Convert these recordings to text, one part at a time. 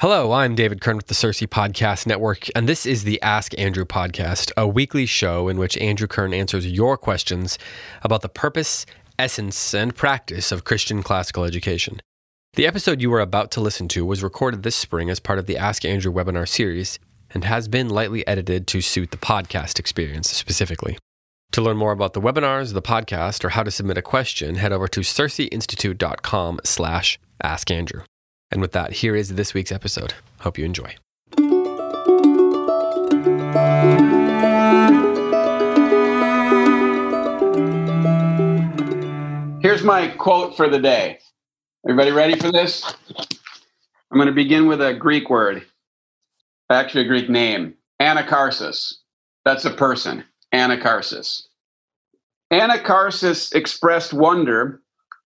Hello, I'm David Kern with the CiRCE Podcast Network, and this is the Ask Andrew podcast, a weekly show in which Andrew Kern answers your questions about the purpose, essence, and practice of Christian classical education. The episode you are about to listen to was recorded this spring as part of the Ask Andrew webinar series and has been lightly edited to suit the podcast experience specifically. To learn more about the webinars, the podcast, or how to submit a question, head over to circeinstitute.com slash askandrew. And with that, here is this week's episode. Hope you enjoy. Here's my quote for the day. Everybody ready for this? I'm going to begin with a Greek word, actually a Greek name, Anacharsis. That's a person, Anacharsis. Anacharsis expressed wonder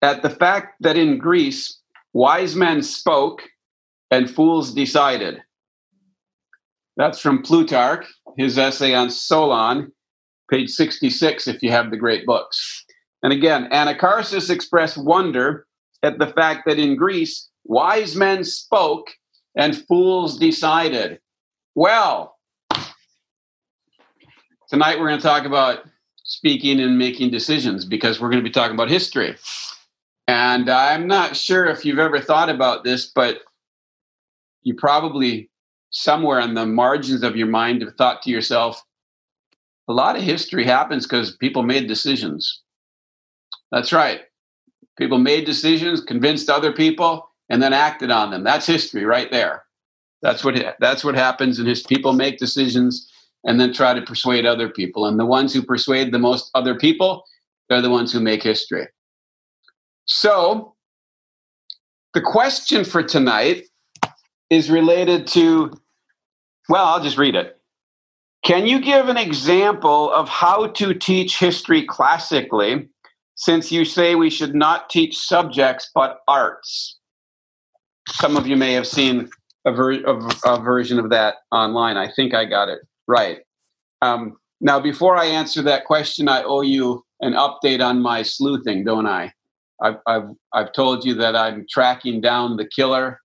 at the fact that in Greece, wise men spoke and fools decided. That's from Plutarch, his essay on Solon, page 66, if you have the great books. And again, Anacharsis expressed wonder at the fact that in Greece, wise men spoke and fools decided. Well, tonight we're going to talk about speaking and making decisions because we're going to be talking about history. And I'm not sure if you've ever thought about this, but you probably somewhere on the margins of your mind have thought to yourself, a lot of history happens because people made decisions. That's right. People made decisions, convinced other people, and then acted on them. That's history right there. That's what that's what happens and his people make decisions and then try to persuade other people. And the ones who persuade the most other people, they're the ones who make history. So the question for tonight is related to well, I'll just read it. Can you give an example of how to teach history classically since you say we should not teach subjects but arts. Some of you may have seen a, ver- a version of that online. I think I got it right. Um, now, before I answer that question, I owe you an update on my sleuthing, don't I? I've, I've, I've told you that I'm tracking down the killer.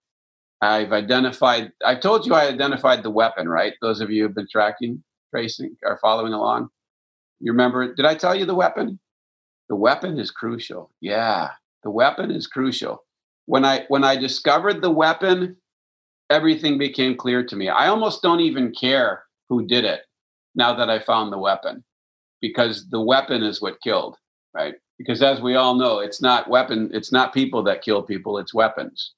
I've identified, I told you I identified the weapon, right? Those of you who've been tracking, tracing, are following along. You remember, did I tell you the weapon? the weapon is crucial. Yeah, the weapon is crucial. When I when I discovered the weapon, everything became clear to me. I almost don't even care who did it now that I found the weapon because the weapon is what killed, right? Because as we all know, it's not weapon, it's not people that kill people, it's weapons.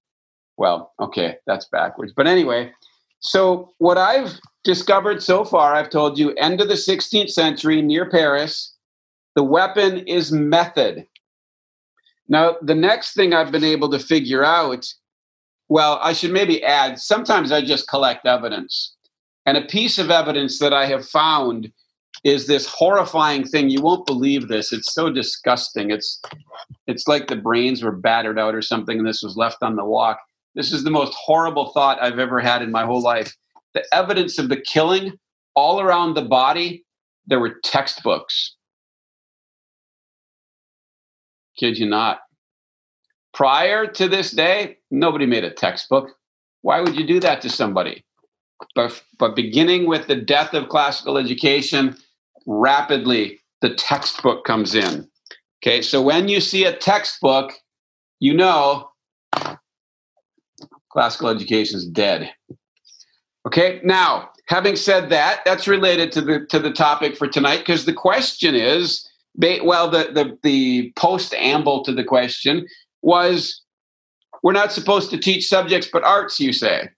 Well, okay, that's backwards. But anyway, so what I've discovered so far, I've told you, end of the 16th century near Paris, the weapon is method. Now, the next thing I've been able to figure out, well, I should maybe add, sometimes I just collect evidence. And a piece of evidence that I have found is this horrifying thing. You won't believe this. It's so disgusting. It's it's like the brains were battered out or something, and this was left on the walk. This is the most horrible thought I've ever had in my whole life. The evidence of the killing all around the body, there were textbooks. Kid you not. Prior to this day, nobody made a textbook. Why would you do that to somebody? But, but beginning with the death of classical education, rapidly the textbook comes in. Okay, so when you see a textbook, you know classical education is dead. Okay, now having said that, that's related to the to the topic for tonight because the question is, well, the the the post amble to the question was, we're not supposed to teach subjects but arts, you say,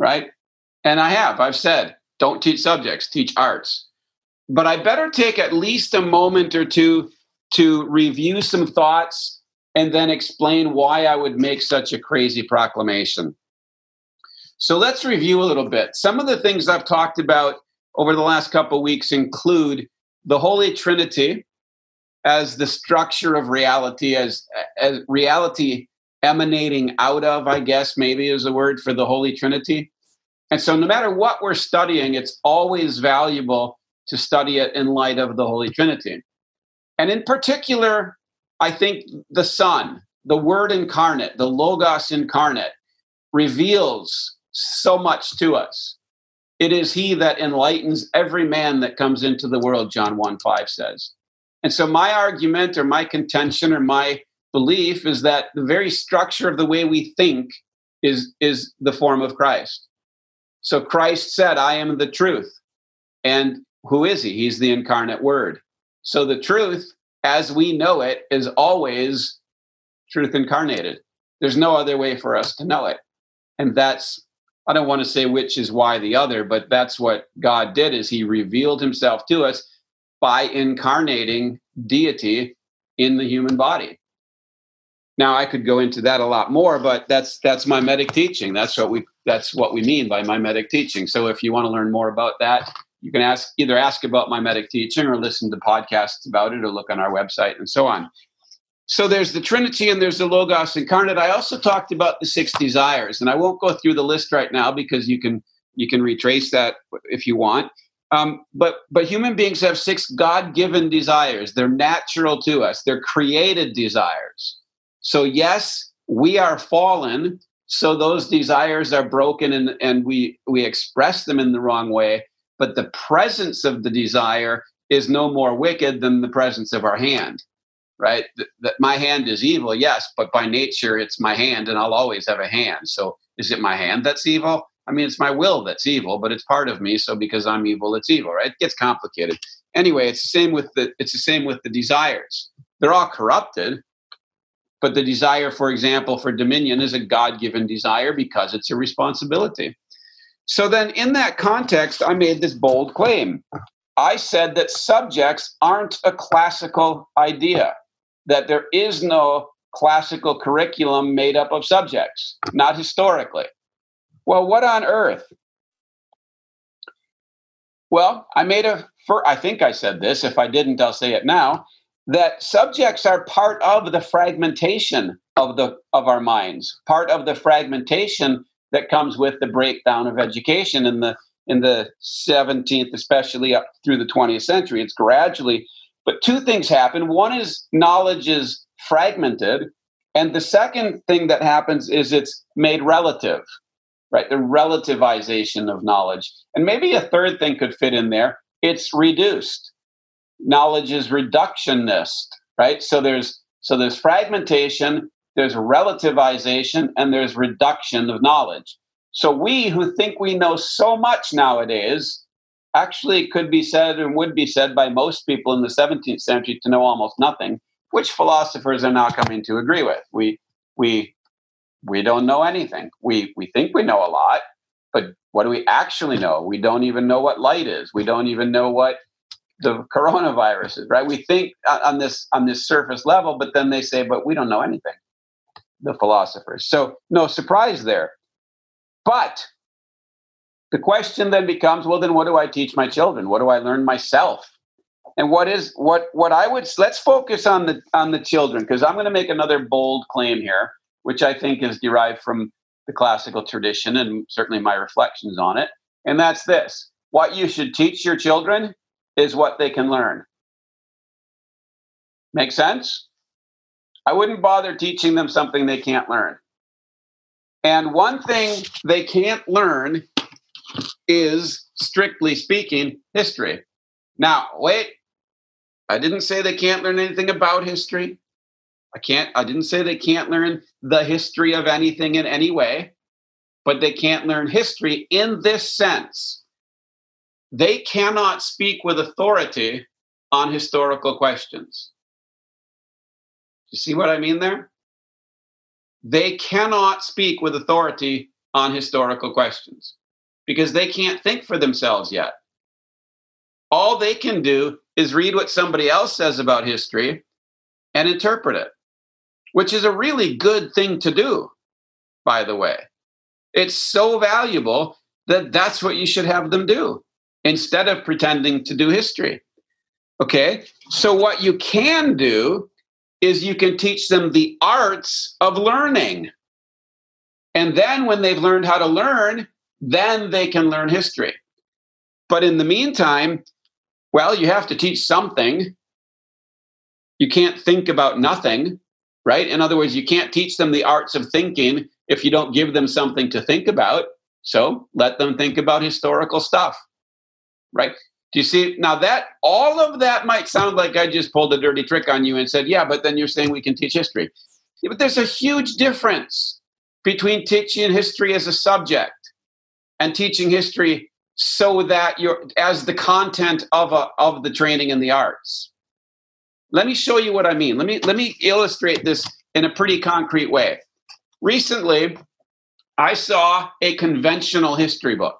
right? And I have, I've said, don't teach subjects, teach arts. But I better take at least a moment or two to review some thoughts and then explain why I would make such a crazy proclamation. So let's review a little bit. Some of the things I've talked about over the last couple weeks include the Holy Trinity as the structure of reality, as, as reality emanating out of, I guess, maybe is a word for the Holy Trinity. And so, no matter what we're studying, it's always valuable to study it in light of the Holy Trinity. And in particular, I think the Son, the Word incarnate, the Logos incarnate, reveals so much to us. It is He that enlightens every man that comes into the world, John 1 5 says. And so, my argument or my contention or my belief is that the very structure of the way we think is, is the form of Christ. So, Christ said, I am the truth. And who is He? He's the incarnate Word. So, the truth, as we know it, is always truth incarnated. There's no other way for us to know it. And that's I don't want to say which is why the other, but that's what God did is he revealed himself to us by incarnating deity in the human body. Now I could go into that a lot more, but that's that's mimetic teaching. That's what we that's what we mean by mimetic teaching. So if you want to learn more about that, you can ask either ask about mimetic teaching or listen to podcasts about it or look on our website and so on. So there's the Trinity and there's the Logos incarnate. I also talked about the six desires, and I won't go through the list right now because you can you can retrace that if you want. Um, but but human beings have six God-given desires. They're natural to us. They're created desires. So yes, we are fallen. So those desires are broken, and and we we express them in the wrong way. But the presence of the desire is no more wicked than the presence of our hand right? That, my hand is evil, yes, but by nature it's my hand and I'll always have a hand. So is it my hand that's evil? I mean, it's my will that's evil, but it's part of me. So because I'm evil, it's evil, right? It gets complicated. Anyway, it's the same with the it's the same with the desires. They're all corrupted, but the desire, for example, for dominion is a God-given desire because it's a responsibility. So then, in that context, I made this bold claim. I said that subjects aren't a classical idea that there is no classical curriculum made up of subjects, not historically. Well, what on earth? Well, I made a, I think I said this. If I didn't, I'll say it now. That subjects are part of the fragmentation of the of our minds, part of the fragmentation that comes with the breakdown of education in the in the 17th, especially up through the 20th century. It's gradually but two things happen. One is knowledge is fragmented. And the second thing that happens is it's made relative, right? The relativization of knowledge. And maybe a third thing could fit in there it's reduced. Knowledge is reductionist, right? So there's so there's fragmentation, there's relativization, and there's reduction of knowledge. So we who think we know so much nowadays actually could be said and would be said by most people in the 17th century to know almost nothing, which philosophers are now coming to agree with. We we we don't know anything. We we think we know a lot, but what do we actually know? We don't even know what light is. We don't even know what the coronaviruses, right? We think on this on this surface level, but then they say, but we don't know anything. The philosophers. So no surprise there. But The question then becomes, well, then what do I teach my children? What do I learn myself? And what is what what I would let's focus on the on the children because I'm going to make another bold claim here, which I think is derived from the classical tradition and certainly my reflections on it. And that's this: what you should teach your children is what they can learn. Make sense? I wouldn't bother teaching them something they can't learn. And one thing they can't learn is, strictly speaking, history. Now, wait, I didn't say they can't learn anything about history. I can't I didn't say they can't learn the history of anything in any way, but they can't learn history in this sense. They cannot speak with authority on historical questions. You see what I mean there? They cannot speak with authority on historical questions because they can't think for themselves yet. All they can do is read what somebody else says about history and interpret it, which is a really good thing to do, by the way. It's so valuable that that's what you should have them do instead of pretending to do history. Okay, so what you can do is you can teach them the arts of learning. And then when they've learned how to learn, then they can learn history. But in the meantime, well, you have to teach something. You can't think about nothing, right? In other words, you can't teach them the arts of thinking if you don't give them something to think about. So let them think about historical stuff, right? Do you see now that all of that might sound like I just pulled a dirty trick on you and said, yeah, but then you're saying we can teach history. Yeah, but there's a huge difference between teaching history as a subject and teaching history so that you're as the content of a, of the training in the arts. Let me show you what I mean. Let me let me illustrate this in a pretty concrete way. Recently, I saw a conventional history book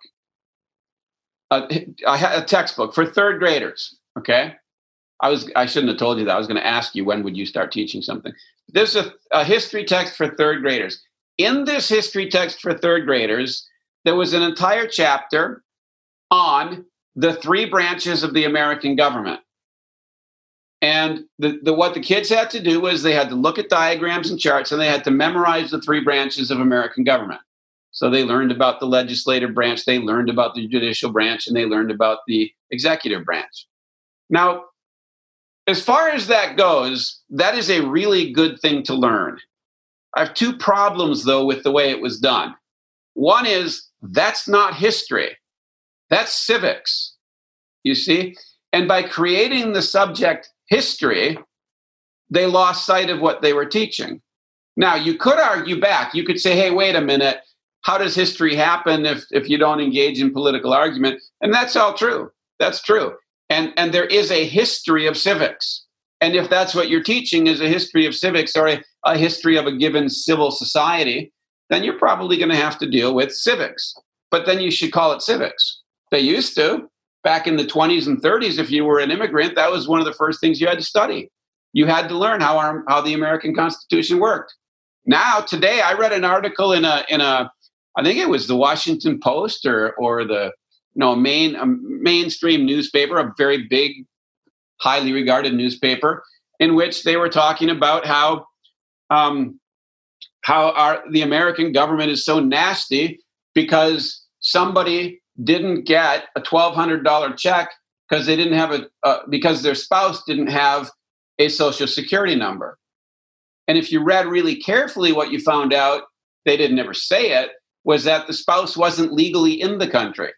a, a textbook for third graders. Okay, I was I shouldn't have told you that. I was going to ask you when would you start teaching something. There's a, a history text for third graders. In this history text for third graders, there was an entire chapter on the three branches of the American government. And the, the, what the kids had to do was they had to look at diagrams and charts and they had to memorize the three branches of American government. So they learned about the legislative branch, they learned about the judicial branch, and they learned about the executive branch. Now, as far as that goes, that is a really good thing to learn. I have two problems, though, with the way it was done. One is that's not history, that's civics, you see? And by creating the subject history, they lost sight of what they were teaching. Now, you could argue back. You could say, hey, wait a minute how does history happen if, if you don't engage in political argument? And that's all true. That's true. And, and there is a history of civics. And if that's what you're teaching is a history of civics or a, a history of a given civil society, then you're probably going to have to deal with civics. But then you should call it civics. They used to. Back in the 20s and 30s, if you were an immigrant, that was one of the first things you had to study. You had to learn how, our, how the American Constitution worked. Now, today, I read an article in a, in a I think it was the Washington Post or or the you know main a mainstream newspaper, a very big, highly regarded newspaper, in which they were talking about how um, how our the American government is so nasty because somebody didn't get a twelve hundred dollar check because they didn't have a uh, because their spouse didn't have a social security number. And if you read really carefully, what you found out, they didn't ever say it, was that the spouse wasn't legally in the country.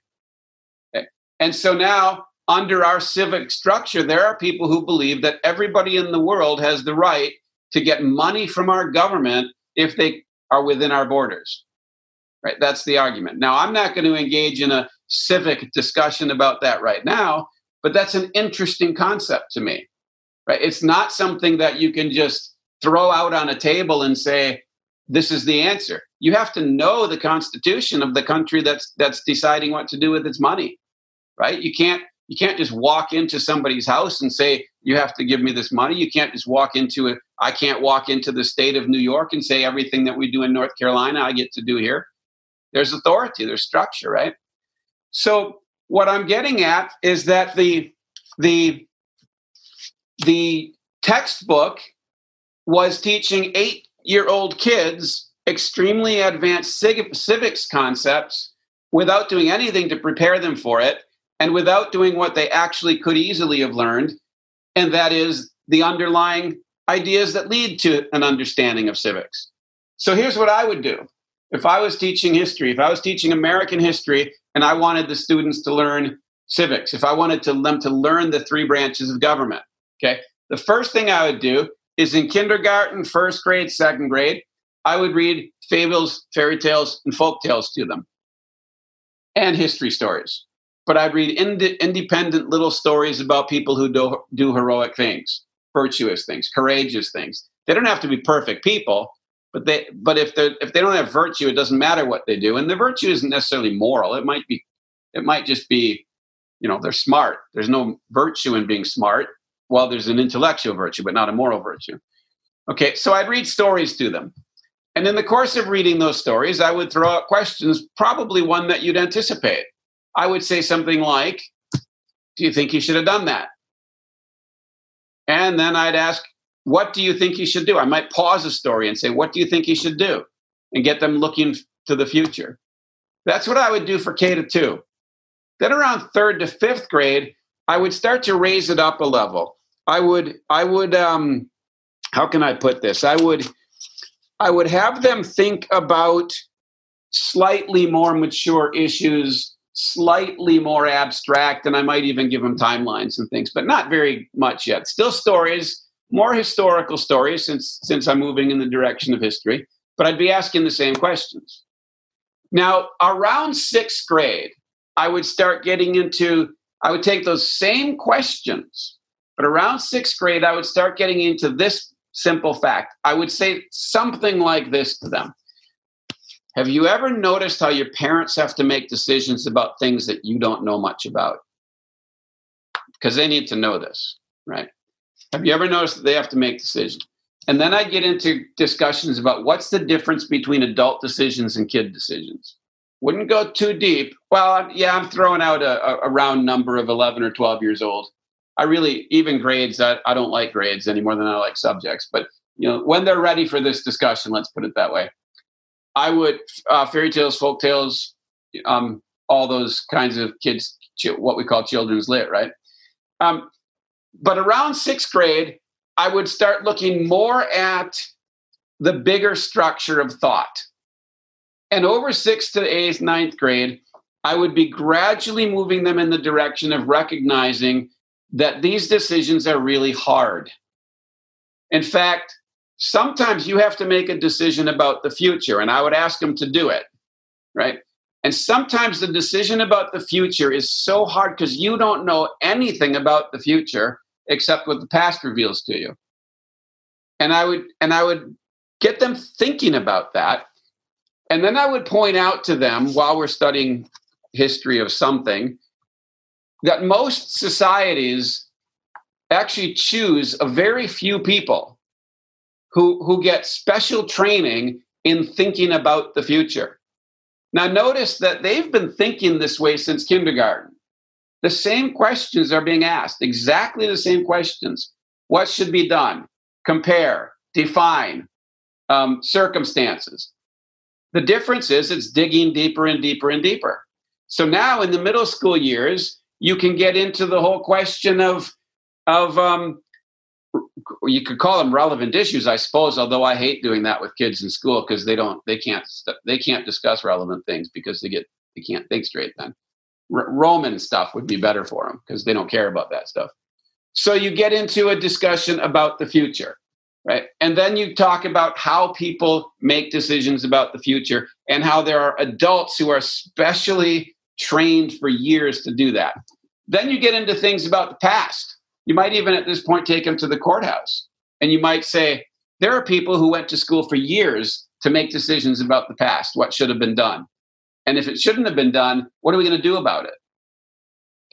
And so now, under our civic structure, there are people who believe that everybody in the world has the right to get money from our government if they are within our borders. Right? That's the argument. Now, I'm not going to engage in a civic discussion about that right now, but that's an interesting concept to me. Right? It's not something that you can just throw out on a table and say, this is the answer. You have to know the constitution of the country that's that's deciding what to do with its money, right? You can't you can't just walk into somebody's house and say you have to give me this money. You can't just walk into it. I can't walk into the state of New York and say everything that we do in North Carolina I get to do here. There's authority, there's structure, right? So what I'm getting at is that the the the textbook was teaching eight year old kids extremely advanced civics concepts without doing anything to prepare them for it and without doing what they actually could easily have learned, and that is the underlying ideas that lead to an understanding of civics. So here's what I would do. If I was teaching history, if I was teaching American history and I wanted the students to learn civics, if I wanted to, them to learn the three branches of government, okay, the first thing I would do is in kindergarten, first grade, second grade, I would read fables, fairy tales, and folk tales to them and history stories. But I'd read ind- independent little stories about people who do, do heroic things, virtuous things, courageous things. They don't have to be perfect people, but they but if they if they don't have virtue, it doesn't matter what they do. And the virtue isn't necessarily moral. It might be it might just be, you know, they're smart. There's no virtue in being smart. Well, there's an intellectual virtue, but not a moral virtue. Okay, so I'd read stories to them. And in the course of reading those stories, I would throw out questions, probably one that you'd anticipate. I would say something like, Do you think he should have done that? And then I'd ask, What do you think he should do? I might pause a story and say, What do you think he should do? And get them looking to the future. That's what I would do for K to two. Then around third to fifth grade, I would start to raise it up a level. I would, I would, um, how can I put this? I would, I would have them think about slightly more mature issues, slightly more abstract, and I might even give them timelines and things, but not very much yet. Still stories, more historical stories since since I'm moving in the direction of history, but I'd be asking the same questions. Now, around sixth grade, I would start getting into, I would take those same questions, but around sixth grade, I would start getting into this simple fact. I would say something like this to them Have you ever noticed how your parents have to make decisions about things that you don't know much about? Because they need to know this, right? Have you ever noticed that they have to make decisions? And then I get into discussions about what's the difference between adult decisions and kid decisions. Wouldn't go too deep. Well, yeah, I'm throwing out a, a round number of 11 or 12 years old. I really even grades. I, I don't like grades any more than I like subjects. But you know, when they're ready for this discussion, let's put it that way. I would uh, fairy tales, folk tales, um, all those kinds of kids, what we call children's lit, right? Um, but around sixth grade, I would start looking more at the bigger structure of thought. And over sixth to eighth, ninth grade, I would be gradually moving them in the direction of recognizing that these decisions are really hard. In fact, sometimes you have to make a decision about the future, and I would ask them to do it, right? And sometimes the decision about the future is so hard because you don't know anything about the future except what the past reveals to you. And I would and I would get them thinking about that. And then I would point out to them while we're studying history of something that most societies actually choose a very few people who, who get special training in thinking about the future. Now, notice that they've been thinking this way since kindergarten. The same questions are being asked, exactly the same questions. What should be done? Compare, define, um, circumstances. The difference is it's digging deeper and deeper and deeper. So now in the middle school years, you can get into the whole question of of um, you could call them relevant issues, I suppose. Although I hate doing that with kids in school because they don't they can't they can't discuss relevant things because they get they can't think straight. Then R- Roman stuff would be better for them because they don't care about that stuff. So you get into a discussion about the future, right? And then you talk about how people make decisions about the future and how there are adults who are specially trained for years to do that. Then you get into things about the past. You might even at this point take them to the courthouse. And you might say, there are people who went to school for years to make decisions about the past, what should have been done. And if it shouldn't have been done, what are we going to do about it?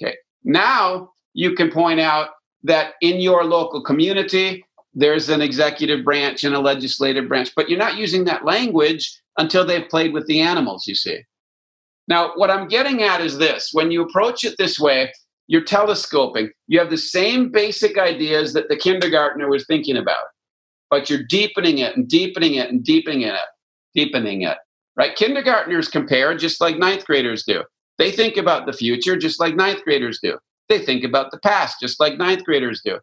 Okay. Now you can point out that in your local community, there's an executive branch and a legislative branch, but you're not using that language until they've played with the animals, you see. Now, what I'm getting at is this when you approach it this way, you're telescoping. You have the same basic ideas that the kindergartner was thinking about, but you're deepening it and deepening it and deepening it, deepening it. Right? Kindergartners compare just like ninth graders do. They think about the future just like ninth graders do. They think about the past just like ninth graders do.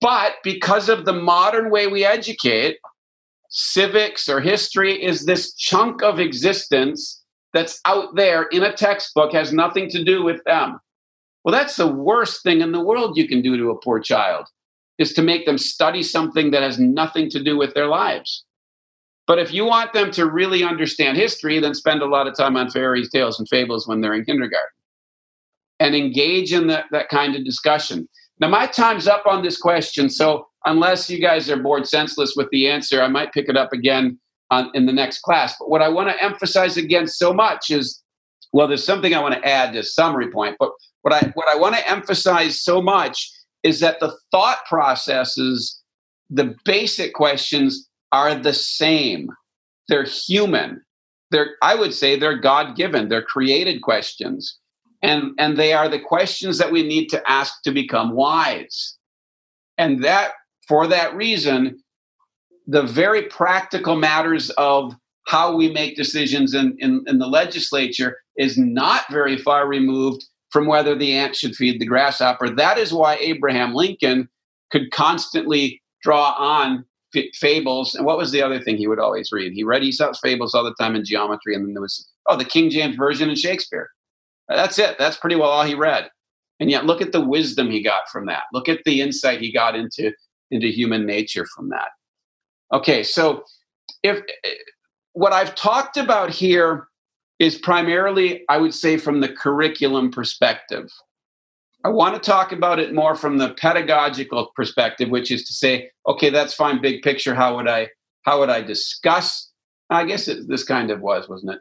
But because of the modern way we educate, civics or history is this chunk of existence that's out there in a textbook, has nothing to do with them. Well, that's the worst thing in the world you can do to a poor child, is to make them study something that has nothing to do with their lives. But if you want them to really understand history, then spend a lot of time on fairy tales and fables when they're in kindergarten and engage in that, that kind of discussion. Now, my time's up on this question, so unless you guys are bored senseless with the answer, I might pick it up again on, in the next class. But what I want to emphasize again so much is well, there's something I want to add to summary point, but what I what I want to emphasize so much is that the thought processes, the basic questions are the same. They're human. They're I would say they're God-given. They're created questions and and they are the questions that we need to ask to become wise and that for that reason the very practical matters of how we make decisions in, in, in, the legislature is not very far removed from whether the ant should feed the grasshopper. That is why Abraham Lincoln could constantly draw on f- fables. And what was the other thing he would always read? He read Aesop's fables all the time in geometry, and then there was, oh, the King James Version in Shakespeare. That's it. That's pretty well all he read. And yet look at the wisdom he got from that. Look at the insight he got into into human nature from that. Okay, so if what I've talked about here is primarily, I would say, from the curriculum perspective. I want to talk about it more from the pedagogical perspective, which is to say, okay, that's fine, big picture. How would I how would I discuss? I guess it, this kind of was, wasn't it?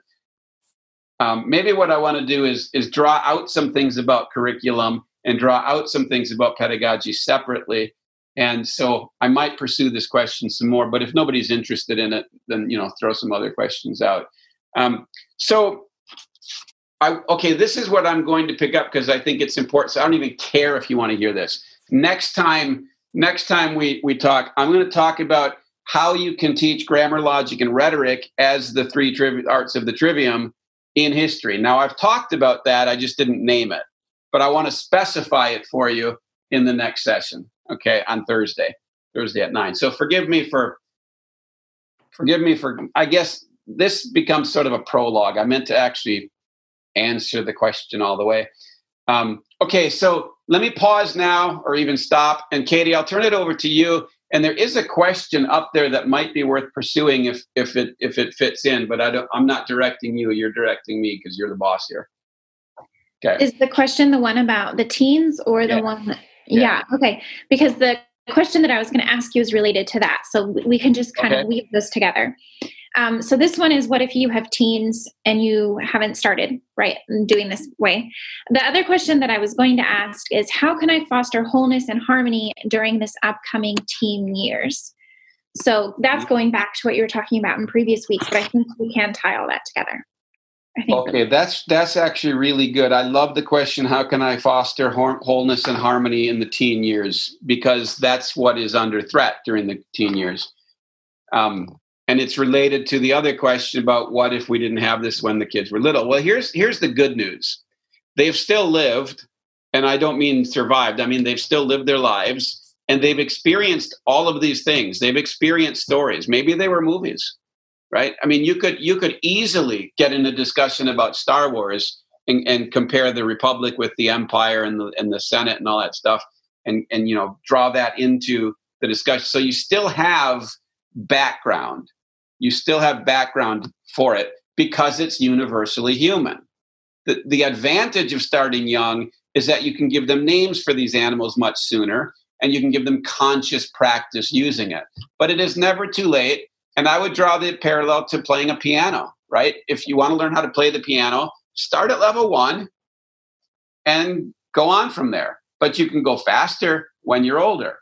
Um, maybe what I want to do is is draw out some things about curriculum and draw out some things about pedagogy separately. And so I might pursue this question some more, but if nobody's interested in it, then you know throw some other questions out. Um, so I okay, this is what I'm going to pick up because I think it's important. So I don't even care if you want to hear this. Next time, next time we we talk, I'm going to talk about how you can teach grammar, logic, and rhetoric as the three triv- arts of the trivium in history. Now, I've talked about that, I just didn't name it, but I want to specify it for you in the next session, okay, on Thursday, Thursday at nine. So forgive me for, forgive me for, I guess this becomes sort of a prologue. I meant to actually answer the question all the way. Um, okay, so let me pause now or even stop. And Katie, I'll turn it over to you and there is a question up there that might be worth pursuing if if it if it fits in but i don't i'm not directing you you're directing me because you're the boss here okay is the question the one about the teens or the yeah. one that, yeah. yeah. okay because the question that i was going to ask you is related to that so we can just kind okay. of weave those together um, so this one is what if you have teens and you haven't started right doing this way. The other question that I was going to ask is how can I foster wholeness and harmony during this upcoming teen years? So that's mm-hmm. going back to what you were talking about in previous weeks, but I think we can tie all that together. Okay, that's that's actually really good. I love the question. How can I foster wholeness and harmony in the teen years? Because that's what is under threat during the teen years. Um, and it's related to the other question about what if we didn't have this when the kids were little well here's here's the good news they've still lived and i don't mean survived i mean they've still lived their lives and they've experienced all of these things they've experienced stories maybe they were movies right i mean you could you could easily get in a discussion about star wars and, and compare the republic with the empire and the and the senate and all that stuff and and you know draw that into the discussion so you still have background you still have background for it because it's universally human. The, the advantage of starting young is that you can give them names for these animals much sooner and you can give them conscious practice using it. But it is never too late. And I would draw the parallel to playing a piano, right? If you want to learn how to play the piano, start at level one and go on from there. But you can go faster when you're older.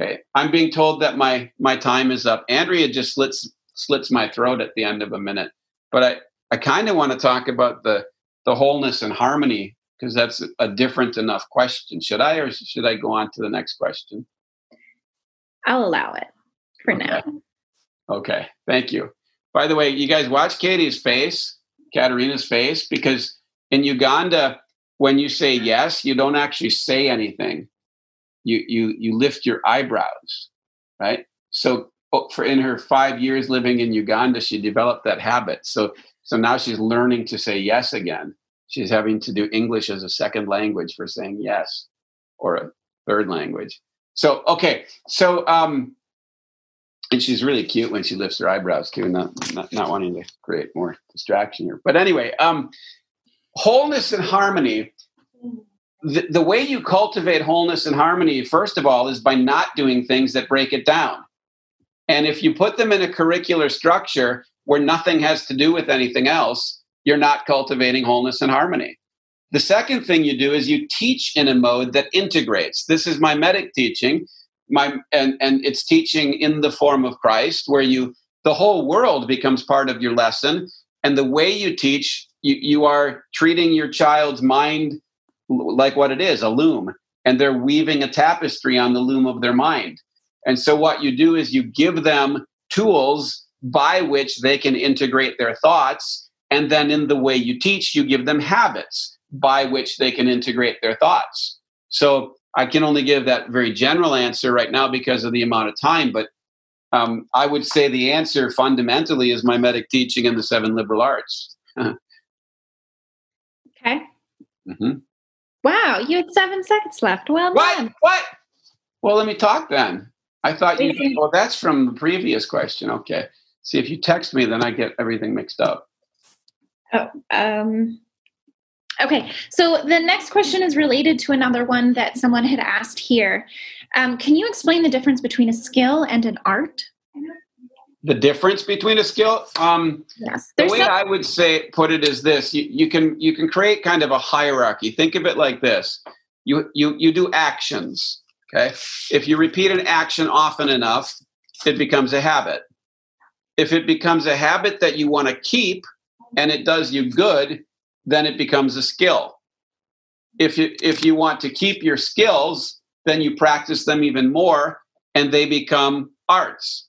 Okay, I'm being told that my my time is up. Andrea just slits slits my throat at the end of a minute, but I I kind of want to talk about the the wholeness and harmony because that's a different enough question. Should I or should I go on to the next question? I'll allow it for okay. now. Okay, thank you. By the way, you guys watch Katie's face, Katerina's face, because in Uganda, when you say yes, you don't actually say anything. You you you lift your eyebrows, right? So oh, for in her five years living in Uganda, she developed that habit. So so now she's learning to say yes again. She's having to do English as a second language for saying yes, or a third language. So okay, so um, and she's really cute when she lifts her eyebrows too, not not, not wanting to create more distraction here. But anyway, um, wholeness and harmony. The, the way you cultivate wholeness and harmony, first of all, is by not doing things that break it down. And if you put them in a curricular structure where nothing has to do with anything else, you're not cultivating wholeness and harmony. The second thing you do is you teach in a mode that integrates. This is mimetic teaching, my and and it's teaching in the form of Christ, where you the whole world becomes part of your lesson, and the way you teach, you, you are treating your child's mind like what it is, a loom, and they're weaving a tapestry on the loom of their mind. And so what you do is you give them tools by which they can integrate their thoughts. And then in the way you teach, you give them habits by which they can integrate their thoughts. So I can only give that very general answer right now because of the amount of time, but um, I would say the answer fundamentally is mimetic teaching in the seven liberal arts. okay. Mm-hmm. Wow, you had seven seconds left. Well what? done. What? Well, let me talk then. I thought you. Well, that's from the previous question. Okay. See, if you text me, then I get everything mixed up. Oh, um, okay. So the next question is related to another one that someone had asked here. Um, can you explain the difference between a skill and an art? The difference between a skill, um, yes. The way some- I would say put it is this: you, you can you can create kind of a hierarchy. Think of it like this: you you you do actions. Okay, if you repeat an action often enough, it becomes a habit if it becomes a habit that you want to keep and it does you good, then it becomes a skill. If you if you want to keep your skills, then you practice them even more and they become arts.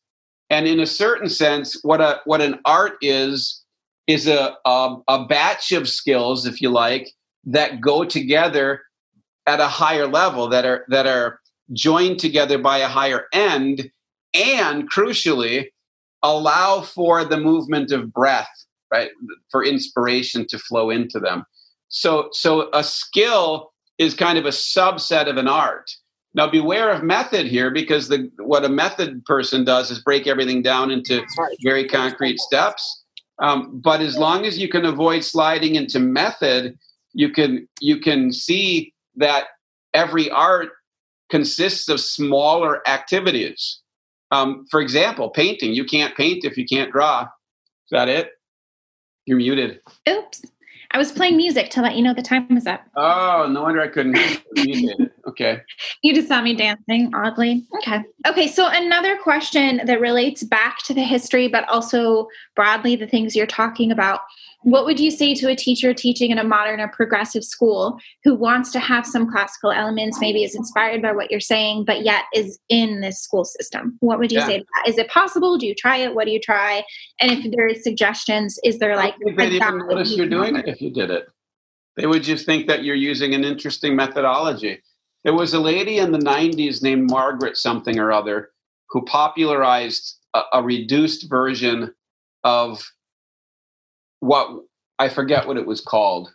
And in a certain sense, what a what an art is is a, a, a batch of skills, if you like, that go together at a higher level, that are that are joined together by a higher end, and crucially, allow for the movement of breath, right? For inspiration to flow into them. So, so a skill is kind of a subset of an art. Now, beware of method here because the what a method person does is break everything down into very concrete steps. Um, but as long as you can avoid sliding into method, you can you can see that every art consists of smaller activities. Um, for example, painting. You can't paint if you can't draw. Is that it? You're muted. Oops. I was playing music to let you know the time was up. Oh, no wonder I couldn't Okay. You just saw me dancing oddly. Okay. Okay. So, another question that relates back to the history, but also broadly the things you're talking about what would you say to a teacher teaching in a modern or progressive school who wants to have some classical elements, maybe is inspired by what you're saying, but yet is in this school system? What would you yeah. say? Is it possible? Do you try it? What do you try? And if there are suggestions, is there like they'd even notice you're doing it if you did it? They would just think that you're using an interesting methodology. There was a lady in the 90s named Margaret something or other who popularized a, a reduced version of what I forget what it was called.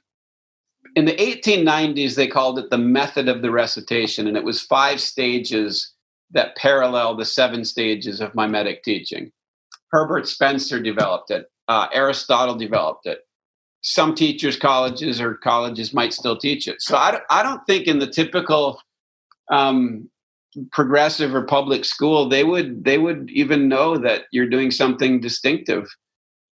In the 1890s, they called it the method of the recitation, and it was five stages that parallel the seven stages of mimetic teaching. Herbert Spencer developed it, uh, Aristotle developed it. Some teachers, colleges, or colleges might still teach it. So I, I don't think in the typical um, progressive or public school they would they would even know that you're doing something distinctive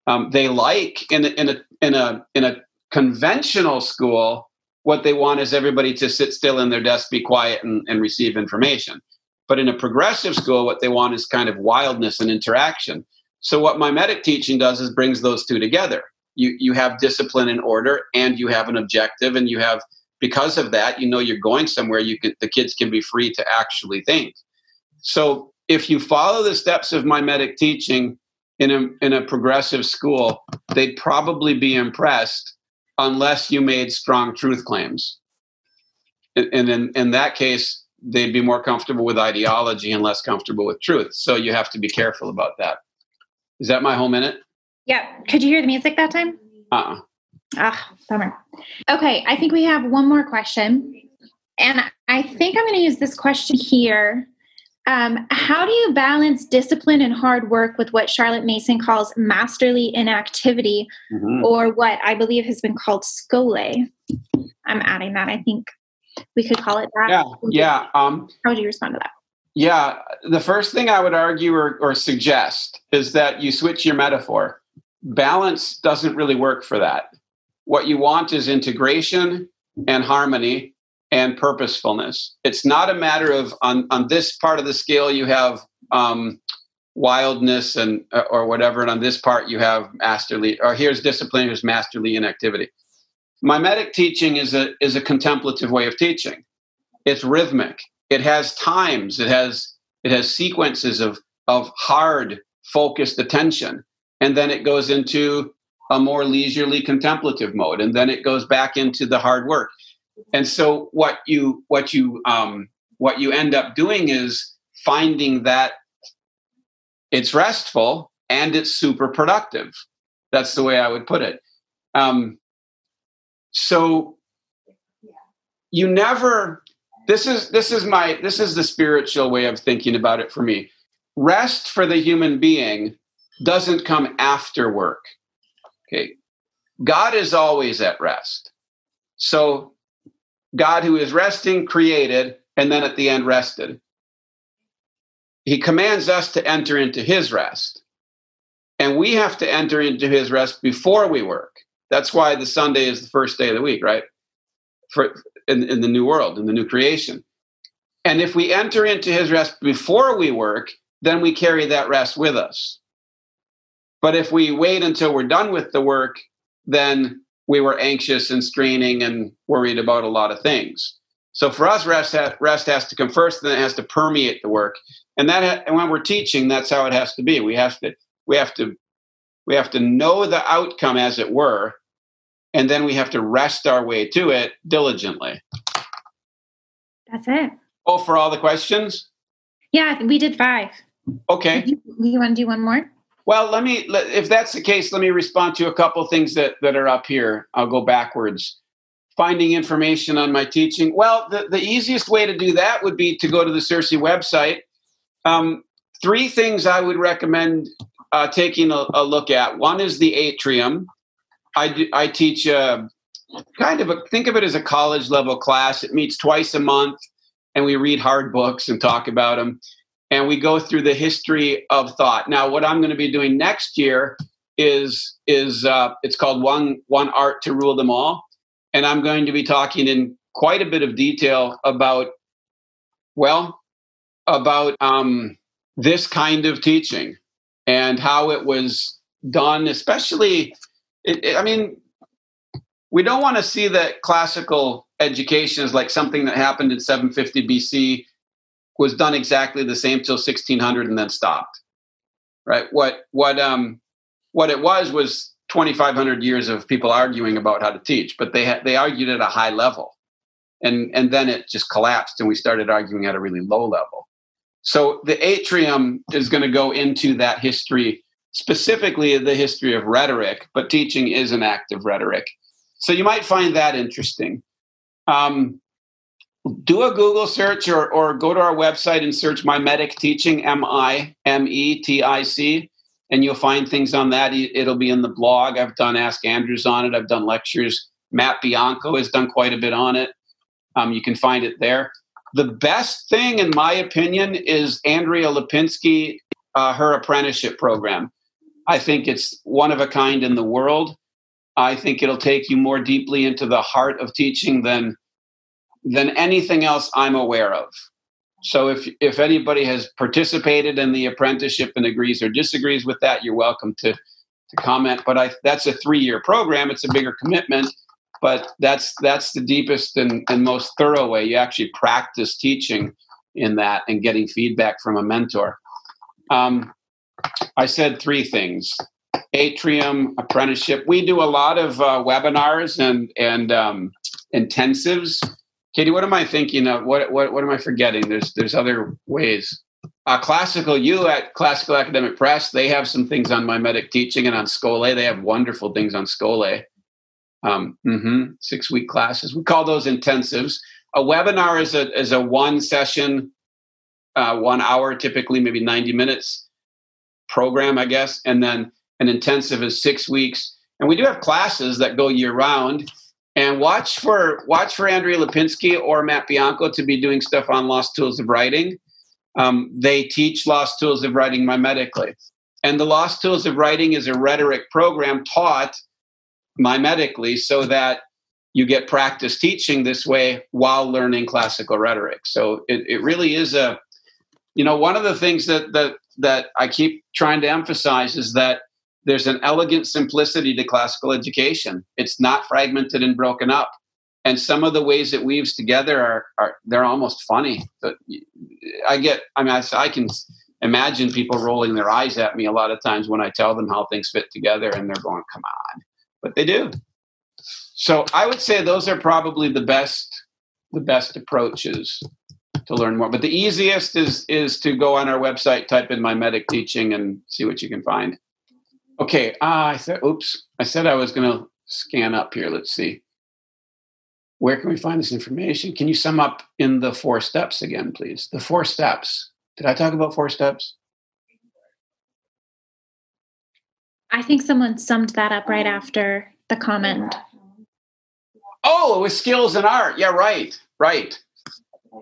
um, they like in a, in a in a in a conventional school what they want is everybody to sit still in their desk be quiet and, and receive information. But in a progressive school what they want is kind of wildness and interaction. So what mimetic teaching does is brings those two together. You you have discipline and order and you have an objective and you have because of that you know you're going somewhere you can the kids can be free to actually think. So if you follow the steps of mimetic teaching in a in a progressive school they'd probably be impressed unless you made strong truth claims and in, in that case they'd be more comfortable with ideology and less comfortable with truth so you have to be careful about that is that my whole minute yeah. Could you hear the music that time? Uh-uh. Ah, bummer. Okay, I think we have one more question. And I think I'm going to use this question here. Um, how do you balance discipline and hard work with what Charlotte Mason calls masterly inactivity, mm-hmm. or what I believe has been called Schole? I'm adding that. I think we could call it that. Yeah, yeah. Um, how would you respond to that? Yeah, the first thing I would argue or, or suggest is that you switch your metaphor balance doesn't really work for that. What you want is integration and harmony and purposefulness. It's not a matter of on, on this part of the scale you have um, wildness and uh, or whatever, and on this part you have masterly. Or here's discipline, here's masterly inactivity. Mimetic teaching is a is a contemplative way of teaching. It's rhythmic. It has times. It has it has sequences of of hard focused attention and then it goes into a more leisurely contemplative mode and then it goes back into the hard work and so what you what you um, what you end up doing is finding that it's restful and it's super productive that's the way i would put it um, so you never this is this is my this is the spiritual way of thinking about it for me rest for the human being doesn't come after work. Okay. God is always at rest. So God who is resting created and then at the end rested. He commands us to enter into his rest. And we have to enter into his rest before we work. That's why the Sunday is the first day of the week, right? For in, in the new world, in the new creation. And if we enter into his rest before we work, then we carry that rest with us. But if we wait until we're done with the work, then we were anxious and straining and worried about a lot of things. So for us, rest has, rest has to come first, and then it has to permeate the work. And that, and when we're teaching, that's how it has to be. We have to, we have to, we have to know the outcome, as it were, and then we have to rest our way to it diligently. That's it. Oh, for all the questions? Yeah, we did five. Okay. You, you want to do one more? Well, let me, if that's the case, let me respond to a couple things that, that are up here. I'll go backwards. Finding information on my teaching. Well, the, the easiest way to do that would be to go to the CiRCE website. Um, three things I would recommend uh, taking a, a, look at. One is the atrium. I, do, I teach a, kind of a, think of it as a college level class. It meets twice a month, and we read hard books and talk about them and we go through the history of thought. Now, what I'm going to be doing next year is is uh, it's called one one art to rule them all, and I'm going to be talking in quite a bit of detail about well about um, this kind of teaching and how it was done, especially. It, it, I mean, we don't want to see that classical education is like something that happened in 750 BC was done exactly the same till 1600 and then stopped. Right? What what um what it was was 2500 years of people arguing about how to teach, but they had they argued at a high level. And and then it just collapsed and we started arguing at a really low level. So the atrium is going to go into that history, specifically the history of rhetoric, but teaching is an act of rhetoric. So you might find that interesting. Um, do a Google search or, or go to our website and search Mimetic Teaching, M I M E T I C, and you'll find things on that. It'll be in the blog. I've done Ask Andrews on it, I've done lectures. Matt Bianco has done quite a bit on it. Um, you can find it there. The best thing, in my opinion, is Andrea Lipinski, uh, her apprenticeship program. I think it's one of a kind in the world. I think it'll take you more deeply into the heart of teaching than than anything else I'm aware of. So if if anybody has participated in the apprenticeship and agrees or disagrees with that, you're welcome to to comment. But I, that's a three-year program. It's a bigger commitment, but that's that's the deepest and, and most thorough way. You actually practice teaching in that and getting feedback from a mentor. Um, I said three things: atrium, apprenticeship. We do a lot of uh, webinars and and um, intensives. Katie, what am I thinking of? What what what am I forgetting? There's there's other ways. Uh, ClassicalU at Classical Academic Press, they have some things on mimetic teaching and on Schole. They have wonderful things on Schole. Um, mm-hmm, six week classes. We call those intensives. A webinar is a is a one session, uh, one hour, typically maybe ninety minutes program, I guess, and then an intensive is six weeks. And we do have classes that go year round. And watch for watch for Andrea Lipinski or Matt Bianco to be doing stuff on Lost Tools of Writing. Um, they teach Lost Tools of Writing mimetically. And the Lost Tools of Writing is a rhetoric program taught mimetically so that you get practice teaching this way while learning classical rhetoric. So it, it really is a, you know, one of the things that, that, that I keep trying to emphasize is that there's an elegant simplicity to classical education. It's not fragmented and broken up. And some of the ways it weaves together are, are they're almost funny. But I get, I mean, I, I can imagine people rolling their eyes at me a lot of times when I tell them how things fit together and they're going, come on. But they do. So I would say those are probably the best, the best approaches to learn more. But the easiest is is to go on our website, type in mimetic teaching, and see what you can find. Okay, uh, I said, oops, I said I was going to scan up here. Let's see. Where can we find this information? Can you sum up in the four steps again, please? The four steps. Did I talk about four steps? I think someone summed that up right after the comment. Oh, it was skills and art. Yeah, right, right.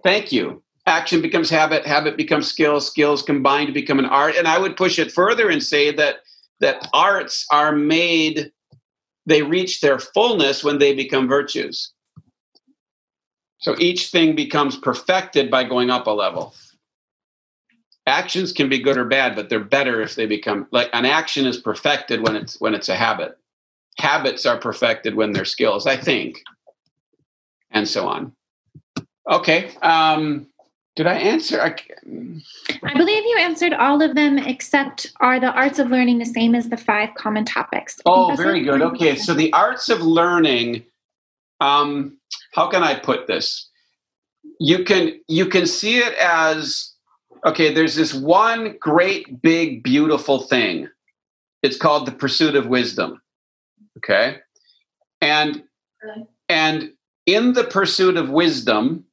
Thank you. Action becomes habit, habit becomes skill, skills combine to become an art. And I would push it further and say that that arts are made, they reach their fullness when they become virtues. So each thing becomes perfected by going up a level. Actions can be good or bad, but they're better if they become like an action is perfected when it's when it's a habit. Habits are perfected when they're skills, I think, and so on. Okay. Um, did I answer? I, I believe you answered all of them except are the arts of learning the same as the five common topics? Oh, very good. Okay, so the arts of learning. Um, how can I put this? You can you can see it as okay. There's this one great big beautiful thing. It's called the pursuit of wisdom. Okay, and and in the pursuit of wisdom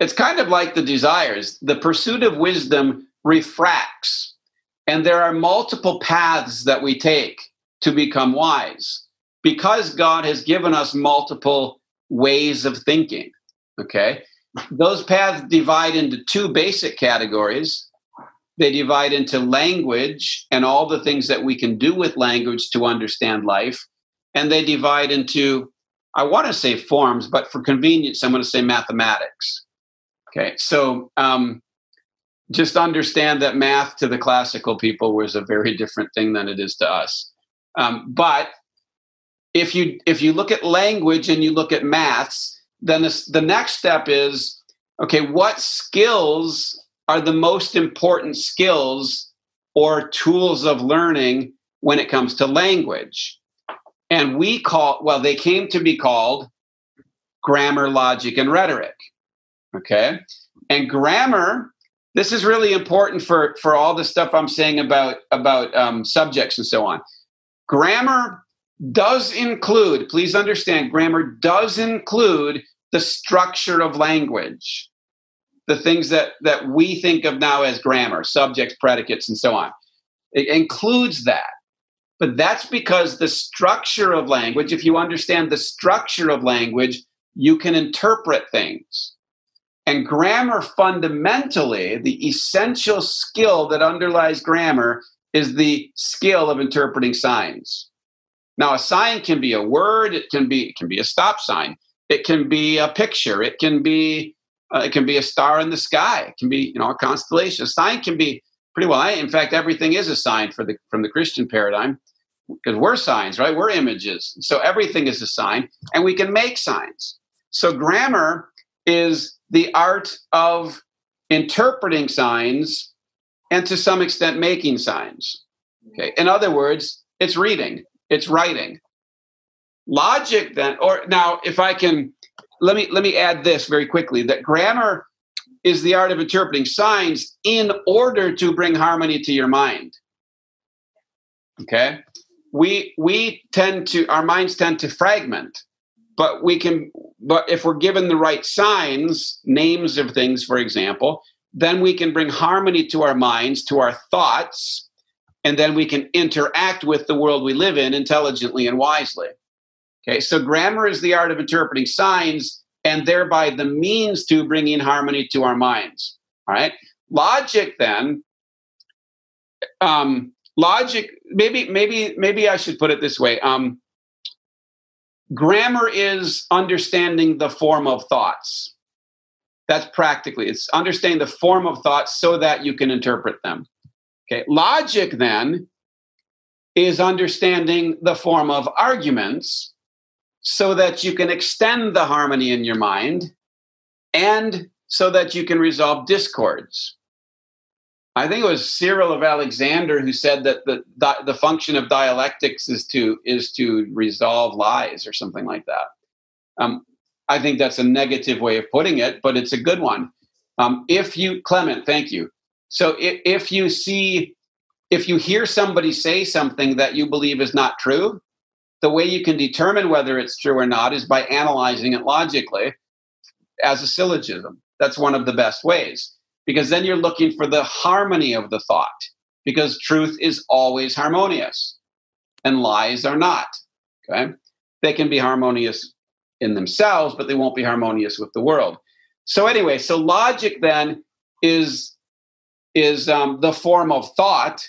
it's kind of like the desires. The pursuit of wisdom refracts, and there are multiple paths that we take to become wise because God has given us multiple ways of thinking. Okay. Those paths divide into two basic categories. They divide into language and all the things that we can do with language to understand life. And they divide into, I want to say forms, but for convenience, I'm going to say mathematics. Okay, so um, just understand that math to the classical people was a very different thing than it is to us. Um, but if you if you look at language and you look at maths, then this, the next step is okay. What skills are the most important skills or tools of learning when it comes to language? And we call well, they came to be called grammar, logic, and rhetoric. Okay. And grammar, this is really important for, for all the stuff I'm saying about, about um, subjects and so on. Grammar does include, please understand, grammar does include the structure of language, the things that, that we think of now as grammar, subjects, predicates, and so on. It includes that. But that's because the structure of language, if you understand the structure of language, you can interpret things. And grammar fundamentally, the essential skill that underlies grammar is the skill of interpreting signs. Now, a sign can be a word, it can be it can be a stop sign, it can be a picture, it can be uh, it can be a star in the sky, it can be you know a constellation. A sign can be pretty well. In fact, everything is a sign for the from the Christian paradigm. because we're signs, right? We're images. So everything is a sign, and we can make signs. So grammar is the art of interpreting signs and to some extent making signs. Okay. In other words, it's reading, it's writing. Logic then, or now if I can let me let me add this very quickly that grammar is the art of interpreting signs in order to bring harmony to your mind. Okay? We we tend to our minds tend to fragment, but we can but if we're given the right signs, names of things for example, then we can bring harmony to our minds, to our thoughts, and then we can interact with the world we live in intelligently and wisely. Okay, so grammar is the art of interpreting signs and thereby the means to bringing harmony to our minds. All right, logic then. Um, logic, maybe, maybe, maybe I should put it this way. Um, grammar is understanding the form of thoughts. That's practically it's understanding the form of thoughts so that you can interpret them. Okay, logic then is understanding the form of arguments so that you can extend the harmony in your mind and so that you can resolve discords. I think it was Cyril of Alexandria who said that the, the, function of dialectics is to is to resolve lies or something like that. Um, I think that's a negative way of putting it, but it's a good one. Um, if you, Clement, thank you. So if, if you see, if you hear somebody say something that you believe is not true, the way you can determine whether it's true or not is by analyzing it logically as a syllogism. That's one of the best ways because then you're looking for the harmony of the thought because truth is always harmonious and lies are not. Okay? They can be harmonious in themselves, but they won't be harmonious with the world. So anyway, so logic then is is um, the form of thought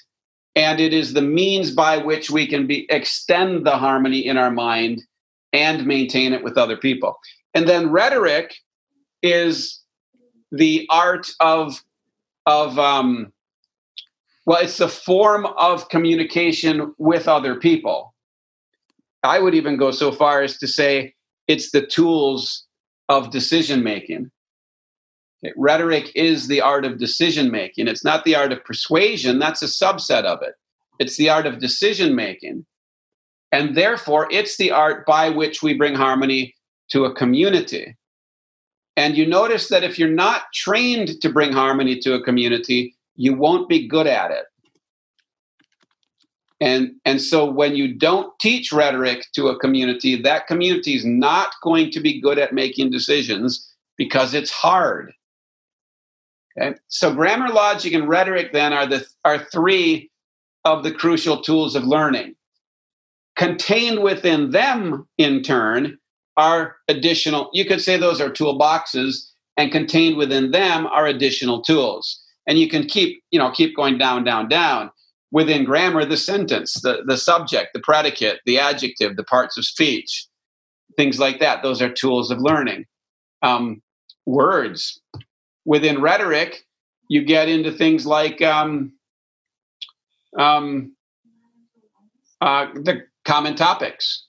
and it is the means by which we can be extend the harmony in our mind and maintain it with other people and then rhetoric is the art of of um, well it's the form of communication with other people i would even go so far as to say it's the tools of decision making Okay, rhetoric is the art of decision making. It's not the art of persuasion, that's a subset of it. It's the art of decision making. And therefore, it's the art by which we bring harmony to a community. And you notice that if you're not trained to bring harmony to a community, you won't be good at it. And, and so when you don't teach rhetoric to a community, that community is not going to be good at making decisions because it's hard. Okay? So grammar, logic, and rhetoric then are the are three of the crucial tools of learning. Contained within them, in turn, are additional. You could say those are toolboxes, and contained within them are additional tools. And you can keep, you know, keep going down, down, down. Within grammar, the sentence, the, the subject, the predicate, the adjective, the parts of speech, things like that. Those are tools of learning. Um, words, within rhetoric, you get into things like um, um, uh, the common topics,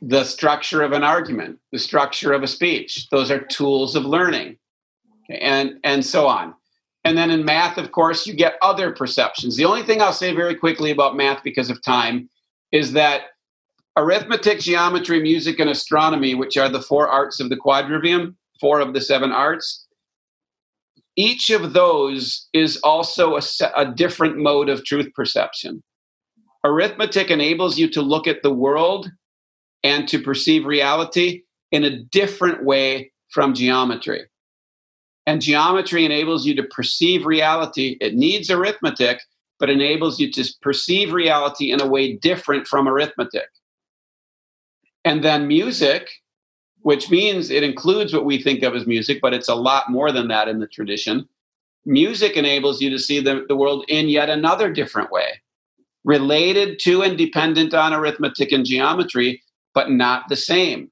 the structure of an argument, the structure of a speech. Those are tools of learning, and and so on. And then in math, of course, you get other perceptions. The only thing I'll say very quickly about math, because of time, is that arithmetic, geometry, music, and astronomy, which are the four arts of the quadrivium, four of the seven arts, each of those is also a, a different mode of truth perception. Arithmetic enables you to look at the world and to perceive reality in a different way from geometry. And geometry enables you to perceive reality. It needs arithmetic, but enables you to perceive reality in a way different from arithmetic. And then music which means it includes what we think of as music, but it's a lot more than that in the tradition. Music enables you to see the, the world in yet another different way, related to and dependent on arithmetic and geometry, but not the same.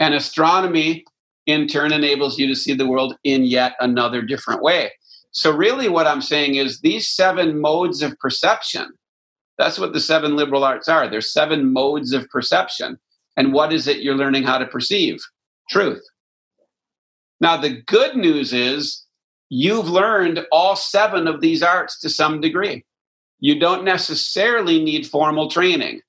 And astronomy, in turn, enables you to see the world in yet another different way. So, really, what I'm saying is these seven modes of perception That's what the seven liberal arts are. There's seven modes of perception. And what is it you're learning how to perceive? Truth. Now, the good news is you've learned all seven of these arts to some degree. You don't necessarily need formal training.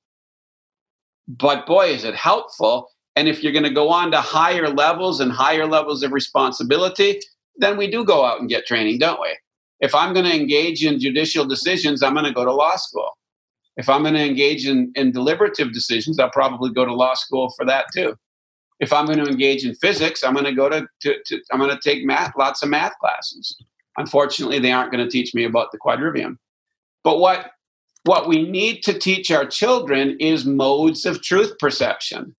But boy, is it helpful. And if you're going to go on to higher levels and higher levels of responsibility, then we do go out and get training, don't we? If I'm going to engage in judicial decisions, I'm going to go to law school. If I'm going to engage in, in deliberative decisions, I'll probably go to law school for that too. If I'm going to engage in physics, I'm going to go to, to, to I'm going to take math, lots of math classes. Unfortunately, they aren't going to teach me about the quadrivium. But what what we need to teach our children is modes of truth perception.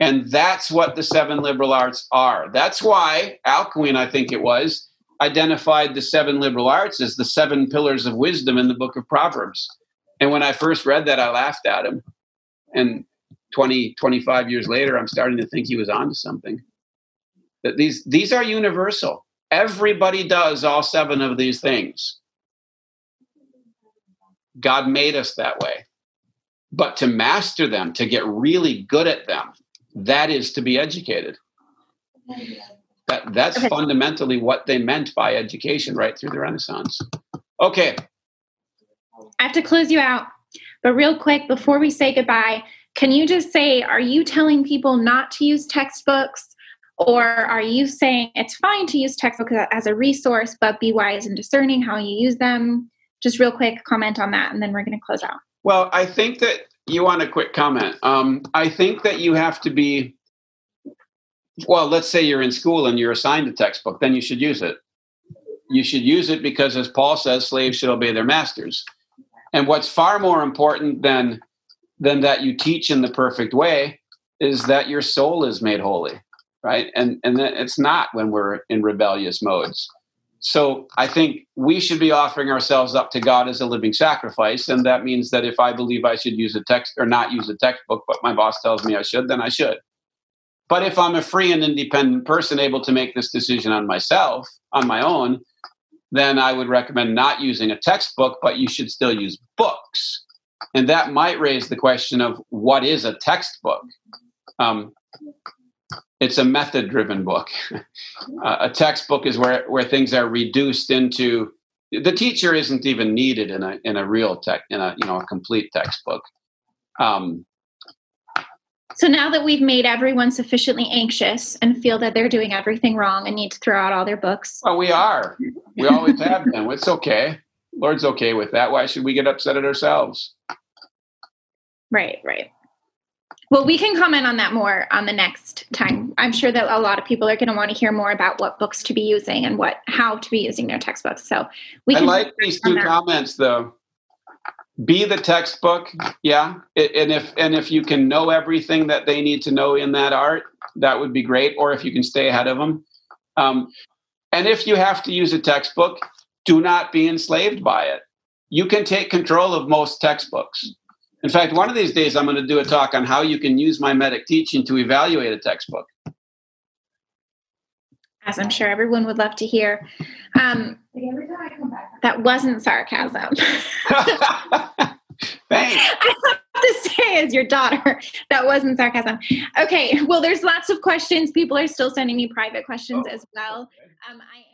And that's what the seven liberal arts are. That's why Alcuin, I think it was, identified the seven liberal arts as the seven pillars of wisdom in the book of Proverbs. And when I first read that, I laughed at him. And 20, 25 years later, I'm starting to think he was onto something. That these, these are universal. Everybody does all seven of these things. God made us that way. But to master them, to get really good at them, that is to be educated. That, that's okay. fundamentally what they meant by education right through the Renaissance. Okay, I have to close you out. But real quick, before we say goodbye, can you just say, are you telling people not to use textbooks? Or are you saying it's fine to use textbooks as a resource, but be wise and discerning how you use them? Just real quick comment on that, and then we're going to close out. Well, I think that you want a quick comment. Um, I think that you have to be, well, let's say you're in school and you're assigned a textbook, then you should use it. You should use it because, as Paul says, slaves should obey their masters. And what's far more important than than that you teach in the perfect way is that your soul is made holy, right? And and it's not when we're in rebellious modes. So I think we should be offering ourselves up to God as a living sacrifice, and that means that if I believe I should use a text or not use a textbook, but my boss tells me I should, then I should. But if I'm a free and independent person able to make this decision on myself, on my own, then I would recommend not using a textbook, but you should still use books. And that might raise the question of what is a textbook? Um, it's a method driven book. uh, a textbook is where, where things are reduced into the teacher isn't even needed in a in a real tech in a you know a complete textbook. Um, so now that we've made everyone sufficiently anxious and feel that they're doing everything wrong and need to throw out all their books. Well, we are. We always have been. It's okay. Lord's okay with that. Why should we get upset at ourselves? Right, right. Well, we can comment on that more on the next time. I'm sure that a lot of people are going to want to hear more about what books to be using and what how to be using their textbooks. So we. I like these two comments though be the textbook yeah and if and if you can know everything that they need to know in that art that would be great or if you can stay ahead of them um, and if you have to use a textbook do not be enslaved by it you can take control of most textbooks in fact one of these days i'm going to do a talk on how you can use mimetic teaching to evaluate a textbook as i'm sure everyone would love to hear um, that wasn't sarcasm. Thanks. I have to say, as your daughter, that wasn't sarcasm. Okay, well, there's lots of questions. People are still sending me private questions oh, as well. Um, I